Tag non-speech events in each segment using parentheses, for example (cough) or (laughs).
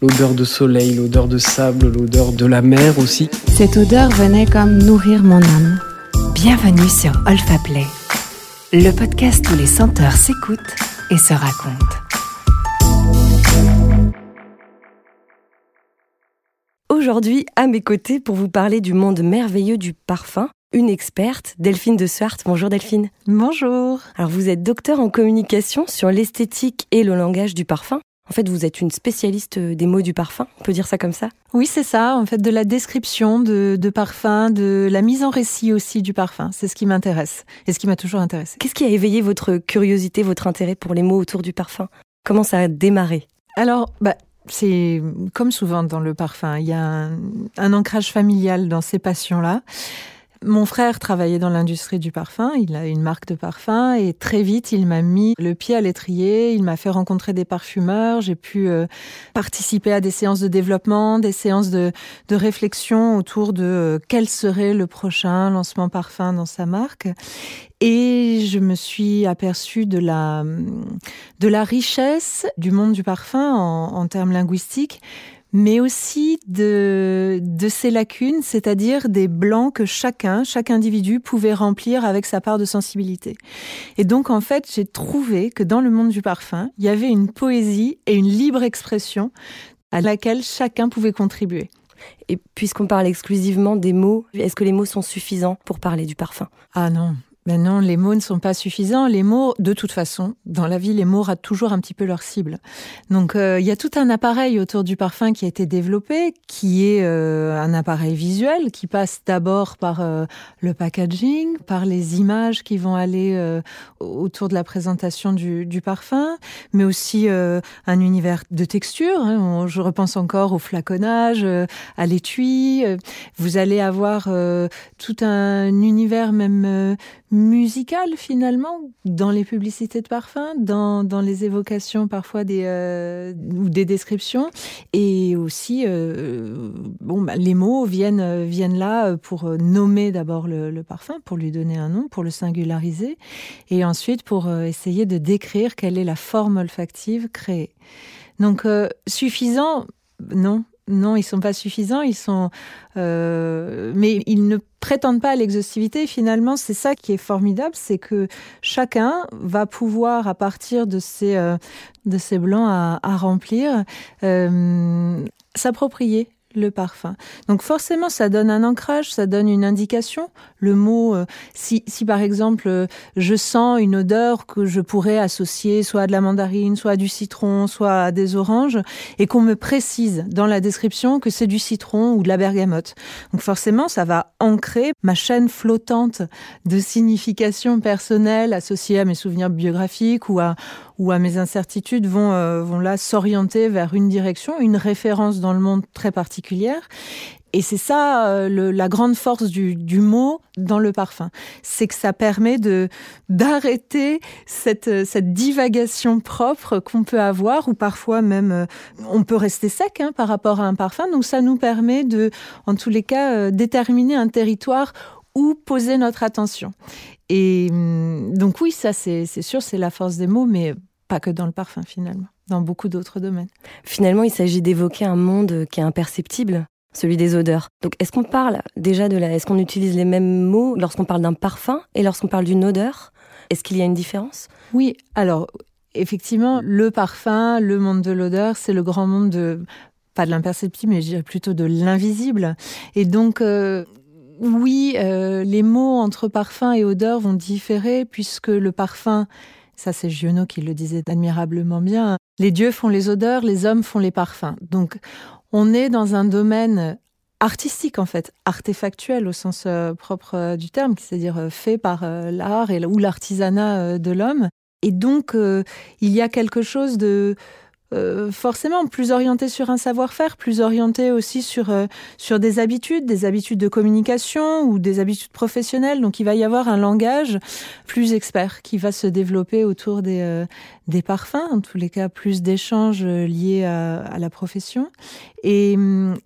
l'odeur de soleil, l'odeur de sable, l'odeur de la mer aussi. Cette odeur venait comme nourrir mon âme. Bienvenue sur Olfa Play, le podcast où les senteurs s'écoutent et se racontent. Aujourd'hui, à mes côtés, pour vous parler du monde merveilleux du parfum, une experte, Delphine de Suart. Bonjour Delphine. Bonjour. Alors vous êtes docteur en communication sur l'esthétique et le langage du parfum. En fait, vous êtes une spécialiste des mots du parfum, on peut dire ça comme ça? Oui, c'est ça, en fait, de la description de, de parfum, de la mise en récit aussi du parfum. C'est ce qui m'intéresse et ce qui m'a toujours intéressé. Qu'est-ce qui a éveillé votre curiosité, votre intérêt pour les mots autour du parfum? Comment ça a démarré? Alors, bah, c'est comme souvent dans le parfum, il y a un, un ancrage familial dans ces passions-là. Mon frère travaillait dans l'industrie du parfum, il a une marque de parfum et très vite il m'a mis le pied à l'étrier, il m'a fait rencontrer des parfumeurs, j'ai pu euh, participer à des séances de développement, des séances de, réflexion autour de euh, quel serait le prochain lancement parfum dans sa marque. Et je me suis aperçue de la, de la richesse du monde du parfum en termes linguistiques mais aussi de, de ses lacunes, c'est-à-dire des blancs que chacun, chaque individu pouvait remplir avec sa part de sensibilité. Et donc, en fait, j'ai trouvé que dans le monde du parfum, il y avait une poésie et une libre expression à laquelle chacun pouvait contribuer. Et puisqu'on parle exclusivement des mots, est-ce que les mots sont suffisants pour parler du parfum? Ah non, ben non, les mots ne sont pas suffisants. Les mots, de toute façon, dans la vie, les mots ratent toujours un petit peu leur cible. Donc, euh, il y a tout un appareil autour du parfum qui a été développé, qui est euh, un appareil visuel, qui passe d'abord par euh, le packaging, par les images qui vont aller autour de la présentation du, parfum, mais aussi un univers de texture. Hein. Je repense encore au flaconnage, à l'étui. Vous allez avoir tout un univers même musical finalement dans les publicités de parfum, dans, dans les évocations parfois des euh, ou des descriptions. Et aussi euh, bon bah, les mots viennent viennent là pour nommer d'abord le, parfum, pour lui donner un nom, pour le singulariser. Et ensuite pour euh, essayer de décrire quelle est la forme olfactive créée. Donc suffisant? Non, non, ils sont pas suffisants, ils sont, euh, mais ils ne prétendent pas à l'exhaustivité. Finalement, c'est ça qui est formidable, c'est que chacun va pouvoir, à partir de ces euh, de ces blancs à, remplir, euh, s'approprier le parfum. Donc forcément, ça donne un ancrage, ça donne une indication. Le mot, euh, si, si par exemple, euh, je sens une odeur que je pourrais associer soit à de la mandarine, soit à du citron, soit à des oranges, et qu'on me précise dans la description que c'est du citron ou de la bergamote. Donc forcément, ça va ancrer ma chaîne flottante de signification personnelle associée à mes souvenirs biographiques ou à ou à mes incertitudes vont, euh, vont là s'orienter vers une direction, une référence dans le monde très particulière. Et c'est ça euh, le, la grande force du, du, mot dans le parfum, c'est que ça permet de d'arrêter cette, cette divagation propre qu'on peut avoir, ou parfois même euh, on peut rester sec hein, par rapport à un parfum. Donc ça nous permet de, en tous les cas, euh, déterminer un territoire où poser notre attention. Et hum, donc oui, ça c'est sûr, c'est la force des mots, mais pas que dans le parfum finalement, dans beaucoup d'autres domaines. Finalement, il s'agit d'évoquer un monde qui est imperceptible, celui des odeurs. Donc est-ce qu'on parle déjà de la est-ce qu'on utilise les mêmes mots lorsqu'on parle d'un parfum et lorsqu'on parle d'une odeur? Est-ce qu'il y a une différence? Oui, alors effectivement, le parfum, le monde de l'odeur, c'est le grand monde de pas de l'imperceptible, mais je dirais plutôt de l'invisible. Et donc, euh, oui, euh, les mots entre parfum et odeur vont différer puisque le parfum, ça c'est Giono qui le disait admirablement bien, les dieux font les odeurs, les hommes font les parfums. Donc on est dans un domaine artistique en fait, artefactuel au sens euh, propre euh, du terme, c'est-à-dire euh, fait par l'art ou l'artisanat de l'homme. Et donc il y a quelque chose de euh, forcément plus orienté sur un savoir-faire, plus orienté aussi sur, euh, sur des habitudes, des habitudes de communication ou des habitudes professionnelles. Donc il va y avoir un langage plus expert qui va se développer autour des, euh, des parfums, en tous les cas plus d'échanges liés à, à, la profession. Et,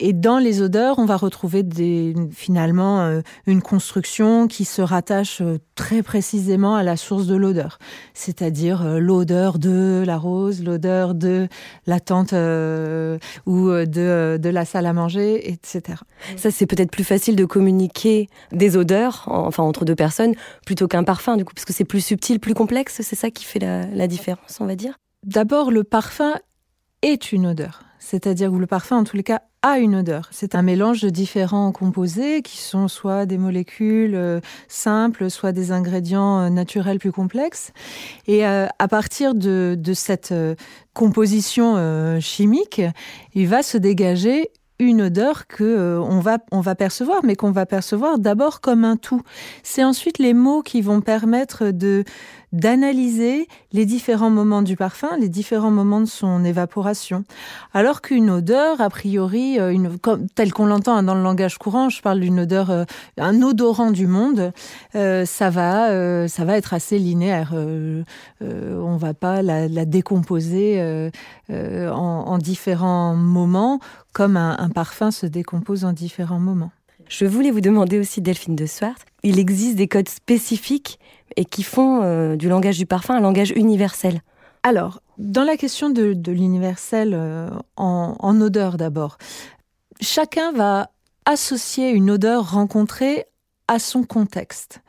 et dans les odeurs, on va retrouver des, finalement euh, une construction qui se rattache euh, très précisément à la source de l'odeur, c'est-à-dire euh, l'odeur de la rose, l'odeur de la tente ou de, de la salle à manger, etc. Ça, c'est peut-être plus facile de communiquer des odeurs, enfin entre deux personnes, plutôt qu'un parfum, du coup, parce que c'est plus subtil, plus complexe. C'est ça qui fait la, la différence, on va dire? D'abord, le parfum est une odeur. C'est-à-dire que le parfum, en tous les cas, a une odeur. C'est un mélange de différents composés qui sont soit des molécules euh, simples, soit des ingrédients euh, naturels plus complexes. Et euh, à partir de, cette composition chimique, il va se dégager une odeur que va percevoir mais qu'on va percevoir d'abord comme un tout. C'est ensuite les mots qui vont permettre de d'analyser les différents moments du parfum, les différents moments de son évaporation. Alors qu'une odeur, a priori, euh, telle qu'on l'entend hein, dans le langage courant, je parle d'une odeur, euh, un odorant du monde, euh, ça va, ça va être assez linéaire. On va pas la, décomposer en, en, différents moments, comme un parfum se décompose en différents moments. Je voulais vous demander aussi, Delphine de Swart, il existe des codes spécifiques et qui font euh, du langage du parfum un langage universel. Alors, dans la question de, l'universel euh, en odeur d'abord, chacun va associer une odeur rencontrée à son contexte.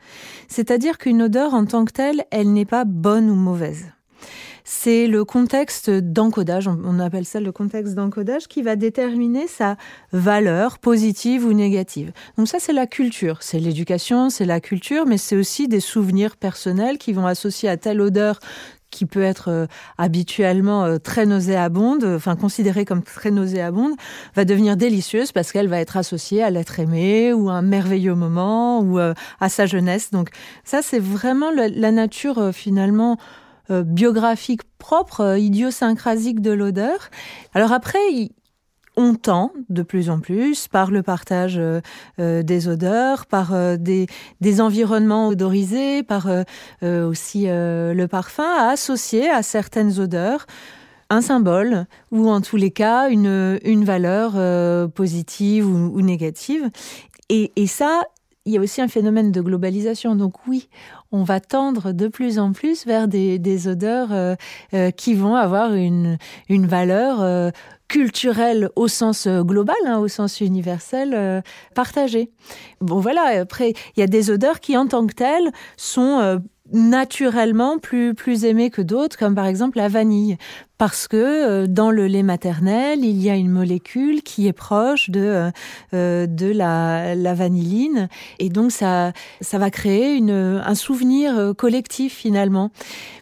C'est-à-dire qu'une odeur en tant que telle, elle n'est pas bonne ou mauvaise c'est le contexte d'encodage, on appelle ça le contexte d'encodage, qui va déterminer sa valeur positive ou négative. Donc ça, c'est la culture, c'est l'éducation, c'est la culture, mais c'est aussi des souvenirs personnels qui vont associer à telle odeur qui peut être euh, habituellement euh, très nauséabonde, enfin considérée comme très nauséabonde, va devenir délicieuse parce qu'elle va être associée à l'être aimé ou à un merveilleux moment ou euh, à sa jeunesse. Donc ça, c'est vraiment la, nature finalement biographique propre, euh, idiosyncrasique de l'odeur. Alors après, on tend de plus en plus par le partage euh, euh, des odeurs, par euh, des, environnements odorisés, par euh, aussi euh, le parfum, à associer à certaines odeurs un symbole ou en tous les cas une, valeur euh, positive ou, négative. Et ça, il y a aussi un phénomène de globalisation. Donc oui, on va tendre de plus en plus vers des, des odeurs euh, euh, qui vont avoir une, une valeur euh, culturelle au sens euh, global, hein, au sens universel, euh, partagée. Bon voilà, après, il y a des odeurs qui en tant que telles sont euh, naturellement plus, plus aimées que d'autres, comme par exemple la vanille. Parce que euh, dans le lait maternel, il y a une molécule qui est proche de, euh, de la, la vanilline. Et donc, ça, ça va créer une, un souvenir euh, collectif finalement.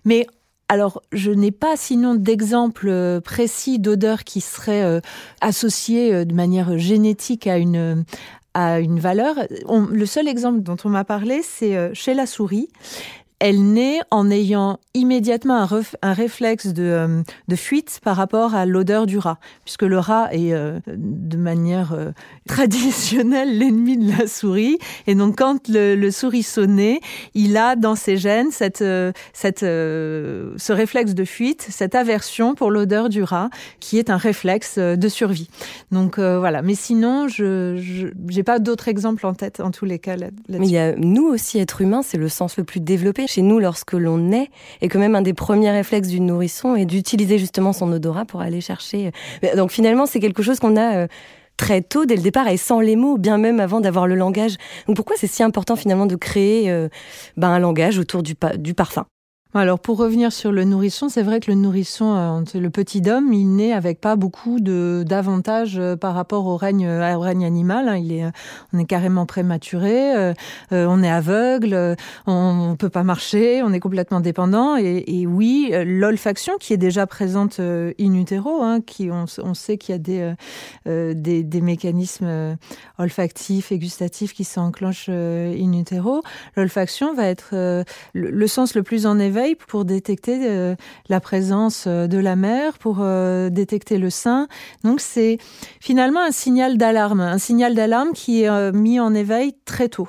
Mais alors, je n'ai pas sinon d'exemple euh, précis d'odeur qui serait euh, associée euh, de manière génétique à une à une valeur. Le seul exemple dont on m'a parlé, c'est euh, chez la souris elle naît en ayant immédiatement un, ref, un réflexe de, euh, de fuite par rapport à l'odeur du rat, puisque le rat est euh, de manière euh, (laughs) traditionnelle l'ennemi de la souris. Et donc quand le, le naît, il a dans ses gènes cette, ce réflexe de fuite, cette aversion pour l'odeur du rat, qui est un réflexe de survie. Donc voilà. Mais sinon, je n'ai pas d'autres exemples en tête, en tous les cas. Mais il y nous aussi, êtres humains, c'est le sens le plus développé chez nous lorsque l'on naît et que même un des premiers réflexes du nourrisson est d'utiliser justement son odorat pour aller chercher. Euh, donc finalement, c'est quelque chose qu'on a euh, très tôt dès le départ et sans les mots, bien même avant d'avoir le langage. Donc pourquoi c'est si important finalement de créer euh, ben, un langage autour du parfum? Alors pour revenir sur le nourrisson, c'est vrai que le nourrisson, euh, le petit homme, il naît avec pas beaucoup de d'avantages euh, par rapport au règne euh, au règne animal. Hein. Il est, on est carrément prématuré, on est aveugle, on, peut pas marcher, on est complètement dépendant. Et, oui, l'olfaction qui est déjà présente in utero, hein, qui on, sait qu'il y a des, des des mécanismes olfactifs et gustatifs qui s'enclenchent in utero. L'olfaction va être le, le sens le plus en éveil pour détecter euh, la présence euh, de la mère, pour euh, détecter le sein. Donc c'est finalement un signal d'alarme, un signal d'alarme qui est mis en éveil très tôt.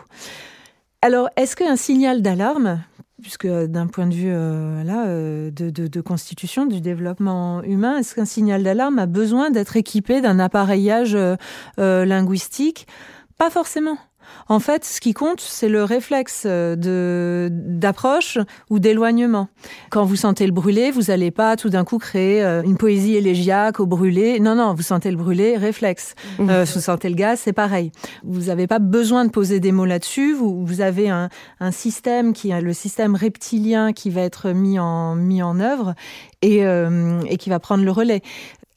Alors est-ce qu'un signal d'alarme puisque d'un point de vue là, de, constitution du développement humain, est-ce qu'un signal d'alarme a besoin d'être équipé d'un appareillage linguistique? Pas forcément. En fait, ce qui compte, c'est le réflexe euh, de d'approche ou d'éloignement. Quand vous sentez le brûlé, vous n'allez pas tout d'un coup créer euh, une poésie élégiaque au brûlé. Non, non, vous sentez le brûlé, réflexe. Mmh. Euh, vous sentez le gaz, c'est pareil. Vous n'avez pas besoin de poser des mots là-dessus. Vous, vous avez un, un système qui est le système reptilien qui va être mis en mis en œuvre et, et qui va prendre le relais.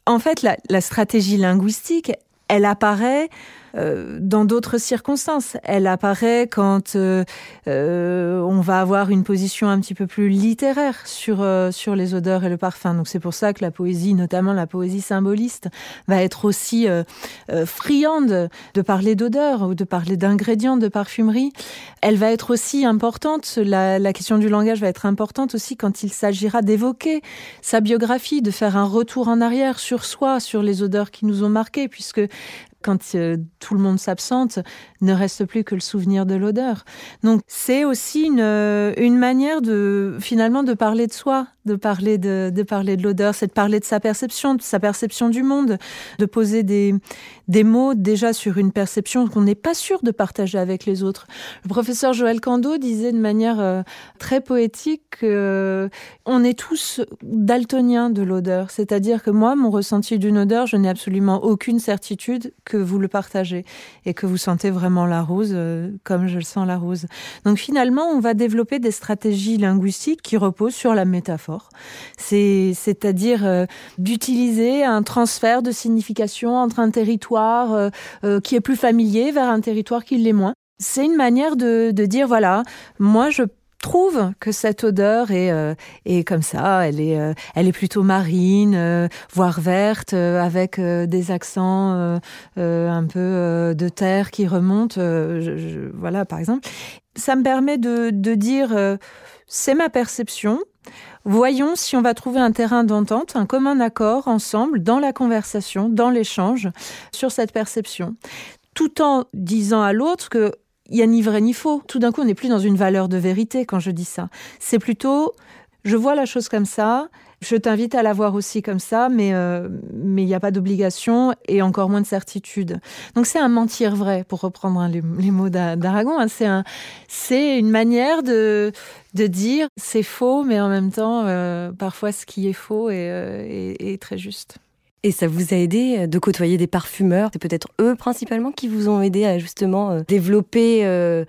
En fait, la, la stratégie linguistique, elle apparaît euh, dans d'autres circonstances. Elle apparaît quand euh, euh, on va avoir une position un petit peu plus littéraire sur sur les odeurs et le parfum. Donc c'est pour ça que la poésie, notamment la poésie symboliste, va être aussi friande de parler d'odeurs ou de parler d'ingrédients de parfumerie. Elle va être aussi importante. La, la question du langage va être importante aussi quand il s'agira d'évoquer sa biographie, de faire un retour en arrière sur soi, sur les odeurs qui nous ont marqués, puisque quand euh, tout le monde s'absente, ne reste plus que le souvenir de l'odeur. Donc c'est aussi une, euh, une manière de finalement de parler de soi, de parler de, de parler de l'odeur, c'est de parler de sa perception, de sa perception du monde, de poser des, des mots déjà sur une perception qu'on n'est pas sûr de partager avec les autres. Le professeur Joël Cando disait de manière euh, très poétique qu'on on est tous daltoniens de l'odeur, c'est-à-dire que moi, mon ressenti d'une odeur, je n'ai absolument aucune certitude que vous le partagez et que vous sentez vraiment la rose euh, comme je le sens la rose. Donc finalement, on va développer des stratégies linguistiques qui reposent sur la métaphore. C'est, c'est-à-dire euh, d'utiliser un transfert de signification entre un territoire euh, qui est plus familier vers un territoire qui l'est moins. C'est une manière de, de dire voilà, moi je trouve que cette odeur est, euh, est comme ça, elle est, euh, elle est plutôt marine, euh, voire verte, avec des accents un peu de terre qui remontent. Voilà, par exemple. Ça me permet de, de dire, c'est ma perception. Voyons si on va trouver un terrain d'entente, un commun accord ensemble, dans la conversation, dans l'échange, sur cette perception tout en disant à l'autre que il y a ni vrai ni faux. Tout d'un coup, on n'est plus dans une valeur de vérité quand je dis ça. C'est plutôt, je vois la chose comme ça, je t'invite à la voir aussi comme ça, mais euh, mais il n'y a pas d'obligation et encore moins de certitude. Donc c'est un mentir vrai, pour reprendre les, mots d'Aragon. Hein. C'est un, c'est une manière de de dire c'est faux, mais en même temps, euh, parfois ce qui est faux est, euh, est, est très juste. Et ça vous a aidé de côtoyer des parfumeurs? C'est peut-être eux principalement qui vous ont aidé à justement développer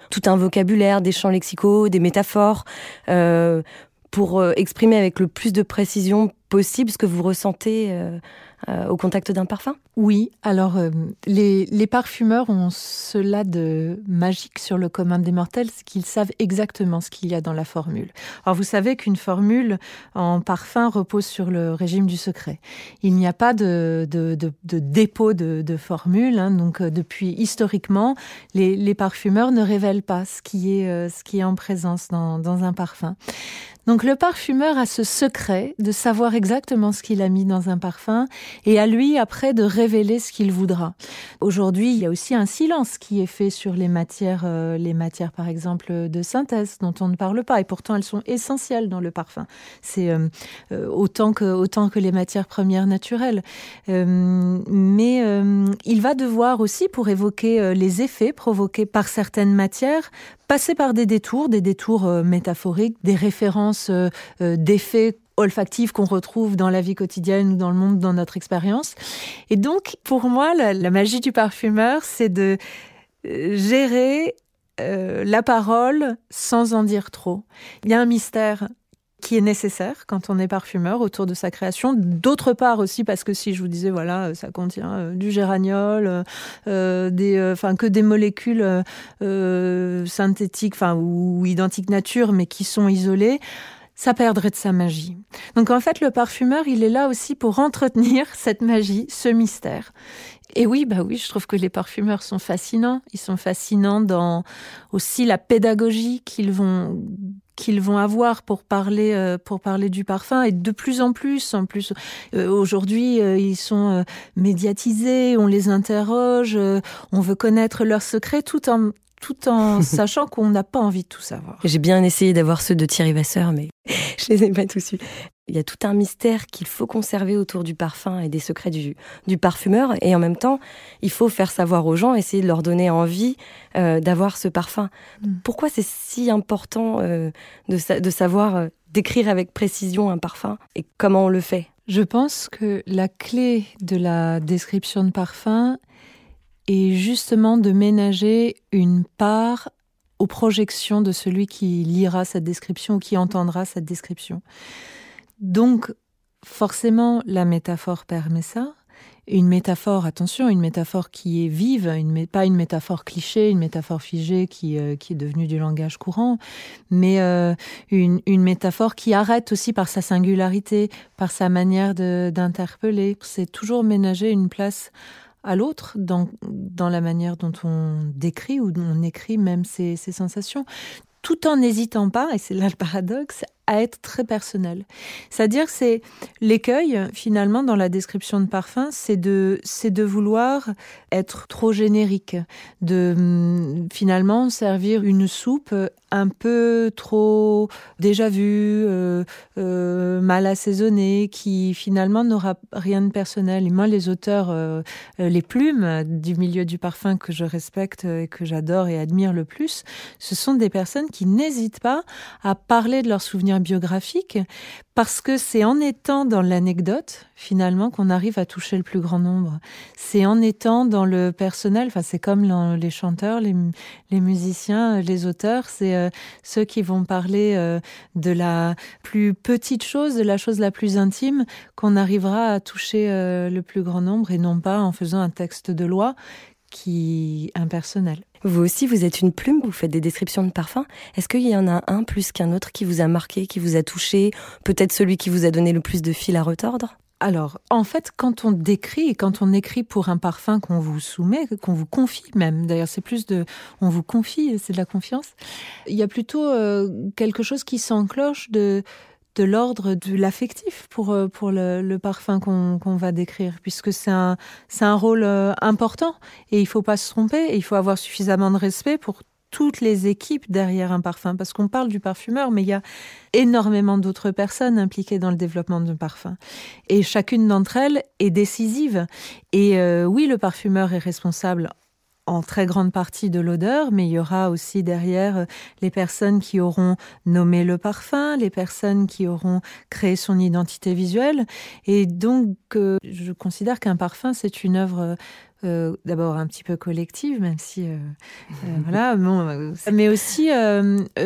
tout un vocabulaire, des champs lexicaux, des métaphores, pour euh, exprimer avec le plus de précision possible ce que vous ressentez euh, au contact d'un parfum? Oui, alors euh, les, les parfumeurs ont cela de magique sur le commun des mortels, c'est qu'ils savent exactement ce qu'il y a dans la formule. Alors vous savez qu'une formule en parfum repose sur le régime du secret. Il n'y a pas de, de, de, dépôt de, de formule, hein, donc euh, depuis historiquement, les, les parfumeurs ne révèlent pas ce qui est, euh, ce qui est en présence dans, dans un parfum. Donc le parfumeur a ce secret de savoir exactement ce qu'il a mis dans un parfum et à lui après de révéler ce qu'il voudra. Aujourd'hui, il y a aussi un silence qui est fait sur les matières, euh, les matières par exemple de synthèse dont on ne parle pas et pourtant elles sont essentielles dans le parfum. C'est euh, euh, autant que autant que les matières premières naturelles. Mais il va devoir aussi pour évoquer les effets provoqués par certaines matières passer par des détours, des détours métaphoriques, des références d'effets olfactifs qu'on retrouve dans la vie quotidienne ou dans le monde, dans notre expérience. Et donc, pour moi, la, magie du parfumeur, c'est de euh, gérer euh, la parole sans en dire trop. Il y a un mystère qui est nécessaire quand on est parfumeur autour de sa création. D'autre part aussi parce que si je vous disais voilà ça contient euh, du géraniol, euh, des, euh, enfin que des molécules euh, synthétiques, enfin ou identiques nature, mais qui sont isolées. Ça perdrait de sa magie. Donc en fait, le parfumeur, il est là aussi pour entretenir (laughs) cette magie, ce mystère. Et oui, bah oui, je trouve que les parfumeurs sont fascinants. Ils sont fascinants dans aussi la pédagogie qu'ils vont qu'ils vont avoir pour parler euh, pour parler du parfum et de plus en plus en plus euh, aujourd'hui euh, ils sont médiatisés on les interroge on veut connaître leurs secrets tout en tout en (laughs) sachant qu'on n'a pas envie de tout savoir. J'ai bien essayé d'avoir ceux de Thierry Vasseur, mais (laughs) je les ai pas tous eus. Il y a tout un mystère qu'il faut conserver autour du parfum et des secrets du, du, parfumeur. Et en même temps, il faut faire savoir aux gens, essayer de leur donner envie euh, d'avoir ce parfum. Mm. Pourquoi c'est si important euh, de, de, savoir euh, décrire avec précision un parfum et comment on le fait? Je pense que la clé de la description de parfum est justement de ménager une part aux projections de celui qui lira cette description ou qui entendra cette description. Donc, forcément, la métaphore permet ça. Une métaphore, attention, une métaphore qui est vive, pas une métaphore cliché, une métaphore figée qui, euh, est devenue du langage courant, mais euh, une, une, métaphore qui arrête aussi par sa singularité, par sa manière d'interpeller. C'est toujours ménager une place à l'autre dans, dans la manière dont on décrit ou on écrit même ses sensations. Tout en n'hésitant pas, et c'est là le paradoxe, à être très personnel. C'est-à-dire c'est l'écueil finalement dans la description de parfum, c'est de c'est de vouloir être trop générique, de hum, finalement servir une soupe un peu trop déjà vue, euh, euh, mal assaisonnée, qui finalement n'aura rien de personnel. Et moi, les auteurs, euh, les plumes du milieu du parfum que je respecte et que j'adore et admire le plus, ce sont des personnes qui n'hésitent pas à parler de leurs souvenirs biographique, parce que c'est en étant dans l'anecdote, finalement, qu'on arrive à toucher le plus grand nombre. C'est en étant dans le personnel, enfin, c'est comme les chanteurs, les, musiciens, les auteurs, c'est euh, ceux qui vont parler euh, de la plus petite chose, de la chose la plus intime, qu'on arrivera à toucher euh, le plus grand nombre, et non pas en faisant un texte de loi qui impersonnel. Vous aussi, vous êtes une plume, vous faites des descriptions de parfums. Est-ce qu'il y en a un plus qu'un autre qui vous a marqué, qui vous a touché, peut-être celui qui vous a donné le plus de fil à retordre? Alors, en fait, quand on décrit et quand on écrit pour un parfum qu'on vous soumet, qu'on vous confie même, d'ailleurs c'est plus de, on vous confie, c'est de la confiance. Il y a plutôt euh, quelque chose qui s'encloche de de l'ordre de l'affectif pour, euh, pour le, parfum qu'on va décrire, puisque c'est un, un rôle euh, important et il faut pas se tromper et il faut avoir suffisamment de respect pour toutes les équipes derrière un parfum, parce qu'on parle du parfumeur, mais il y a énormément d'autres personnes impliquées dans le développement d'un parfum. Et chacune d'entre elles est décisive. Et euh, oui, le parfumeur est responsable en très grande partie de l'odeur, mais il y aura aussi derrière euh, les personnes qui auront nommé le parfum, les personnes qui auront créé son identité visuelle. Et donc, euh, je considère qu'un parfum, c'est une œuvre euh, d'abord un petit peu collective, même si (laughs) voilà, bon, mais aussi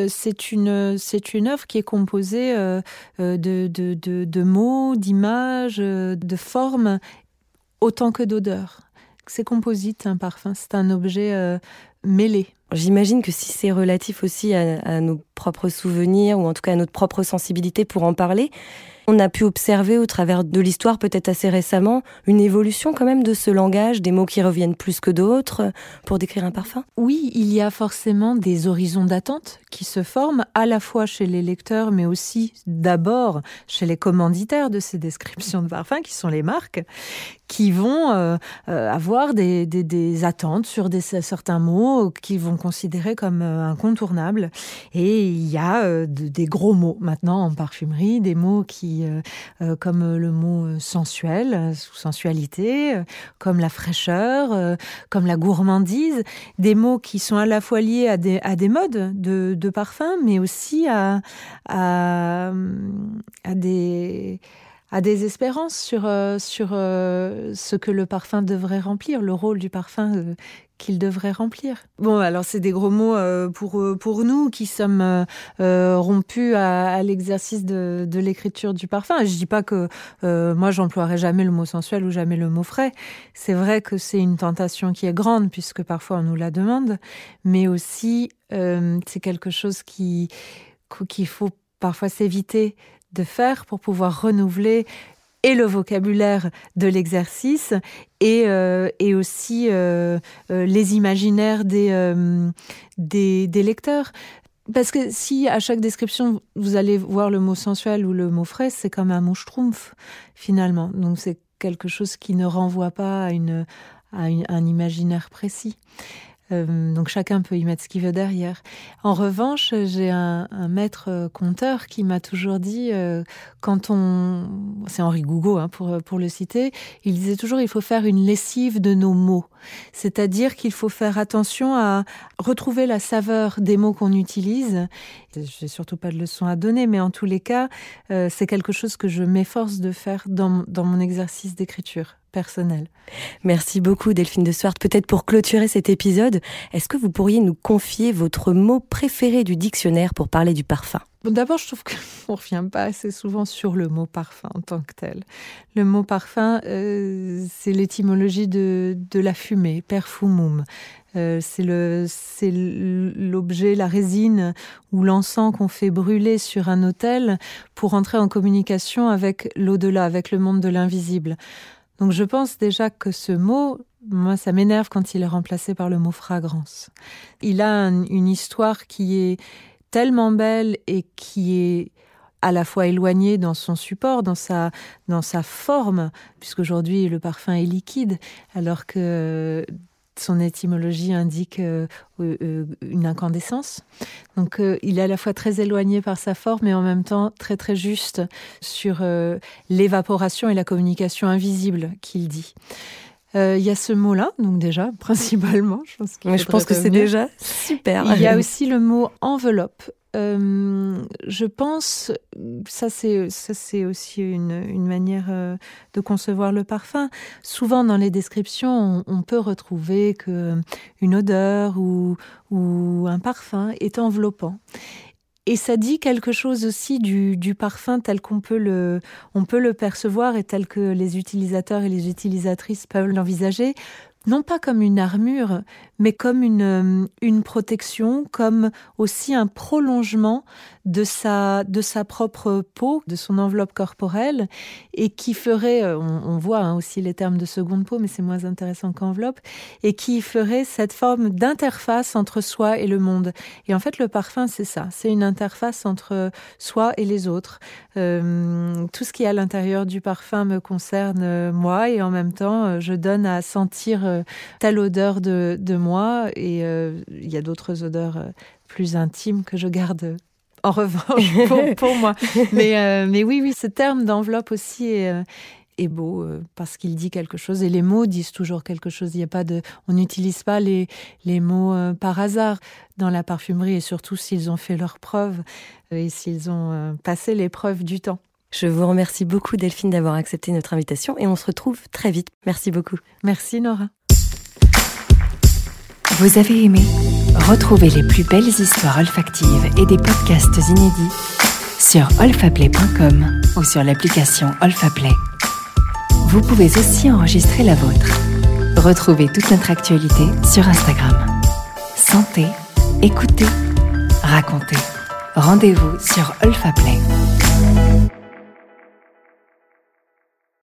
c'est une c'est une œuvre qui est composée de, de, de, de mots, d'images, de formes autant que d'odeurs c'est composite, un parfum. C'est un objet euh, mêlé. J'imagine que si c'est relatif aussi à, à, nos propres souvenirs, ou en tout cas à notre propre sensibilité pour en parler, on a pu observer au travers de l'histoire, peut-être assez récemment, une évolution quand même de ce langage, des mots qui reviennent plus que d'autres pour décrire un parfum Oui, il y a forcément des horizons d'attente qui se forment à la fois chez les lecteurs, mais aussi d'abord chez les commanditaires de ces descriptions de parfums, qui sont les marques, qui vont euh, euh, avoir des, attentes sur certains mots qu'ils vont considérer comme euh, incontournables. Et il y a des gros mots maintenant en parfumerie, des mots qui euh, comme le mot sensuel sensualité, comme la fraîcheur, comme la gourmandise, des mots qui sont à la fois liés à des, modes de, parfum, mais aussi à, des espérances sur ce que le parfum devrait remplir, le rôle du parfum qu'il devrait remplir. Bon, alors c'est des gros mots euh, pour, euh, pour nous qui sommes euh, rompus à, l'exercice de, de l'écriture du parfum. Je dis pas que moi j'emploierai jamais le mot sensuel ou jamais le mot frais. C'est vrai que c'est une tentation qui est grande puisque parfois on nous la demande, mais aussi c'est quelque chose qui qu'il faut parfois s'éviter de faire pour pouvoir renouveler et le vocabulaire de l'exercice et, euh, et aussi euh, euh, les imaginaires des, des, lecteurs. Parce que si à chaque description vous allez voir le mot sensuel ou le mot frais, c'est comme un mot schtroumpf finalement. Donc c'est quelque chose qui ne renvoie pas à, une, à un imaginaire précis. Euh, donc chacun peut y mettre ce qu'il veut derrière. En revanche, j'ai un, maître conteur qui m'a toujours dit, euh, quand on... C'est Henri Gougo, hein, pour, le citer, il disait toujours, il faut faire une lessive de nos mots. C'est-à-dire qu'il faut faire attention à retrouver la saveur des mots qu'on utilise. J'ai surtout pas de leçon à donner, mais en tous les cas, euh, c'est quelque chose que je m'efforce de faire dans mon exercice d'écriture personnel. Merci beaucoup Delphine de Swart. Peut-être pour clôturer cet épisode, est-ce que vous pourriez nous confier votre mot préféré du dictionnaire pour parler du parfum? Bon, D'abord, je trouve qu'on (laughs) ne revient pas assez souvent sur le mot parfum en tant que tel. Le mot parfum, euh, c'est l'étymologie de, de la fumée, perfumum. Euh, c'est l'objet, la résine ou l'encens qu'on fait brûler sur un autel pour entrer en communication avec l'au-delà, avec le monde de l'invisible. Donc je pense déjà que ce mot, moi, ça m'énerve quand il est remplacé par le mot fragrance. Il a un, une histoire qui est tellement belle et qui est à la fois éloignée dans son support, dans sa, dans sa forme, puisqu'aujourd'hui le parfum est liquide, alors que son étymologie indique euh, euh, une incandescence. Donc euh, il est à la fois très éloigné par sa forme et en même temps très très juste sur euh, l'évaporation et la communication invisible qu'il dit. Euh, il y a ce mot-là, donc déjà, (laughs) principalement. Je pense, Mais je pense que c'est déjà super. Il y a aussi le mot enveloppe. Euh, je pense, ça c'est ça c'est aussi une, une manière euh, de concevoir le parfum. Souvent dans les descriptions, on, on, peut retrouver que une odeur ou, ou un parfum est enveloppant. Et ça dit quelque chose aussi du, du parfum tel qu'on peut le, on peut le percevoir et tel que les utilisateurs et les utilisatrices peuvent l'envisager, non pas comme une armure, mais comme une, une protection, comme aussi un prolongement de sa, de sa propre peau, de son enveloppe corporelle, et qui ferait, on, on voit hein, aussi les termes de seconde peau, mais c'est moins intéressant qu'enveloppe, et qui ferait cette forme d'interface entre soi et le monde. Et en fait, le parfum, c'est ça, c'est une interface entre soi et les autres. Euh, tout ce qui est à l'intérieur du parfum me concerne moi, et en même temps, je donne à sentir telle odeur de, de moi et euh, il y a d'autres odeurs euh, plus intimes que je garde en revanche (laughs) pour, pour moi. Mais, euh, mais oui, oui, ce terme d'enveloppe aussi est, euh, est beau euh, parce qu'il dit quelque chose et les mots disent toujours quelque chose. Il y a pas de, on n'utilise pas les, les mots euh, par hasard dans la parfumerie et surtout s'ils ont fait leurs preuves et s'ils ont euh, passé l'épreuve du temps. Je vous remercie beaucoup Delphine d'avoir accepté notre invitation et on se retrouve très vite. Merci beaucoup. Merci Nora. Vous avez aimé Retrouvez les plus belles histoires olfactives et des podcasts inédits sur olfaplay.com ou sur l'application Olfaplay. Vous pouvez aussi enregistrer la vôtre. Retrouvez toute notre actualité sur Instagram. Sentez, écoutez, racontez. Rendez-vous sur Olfaplay.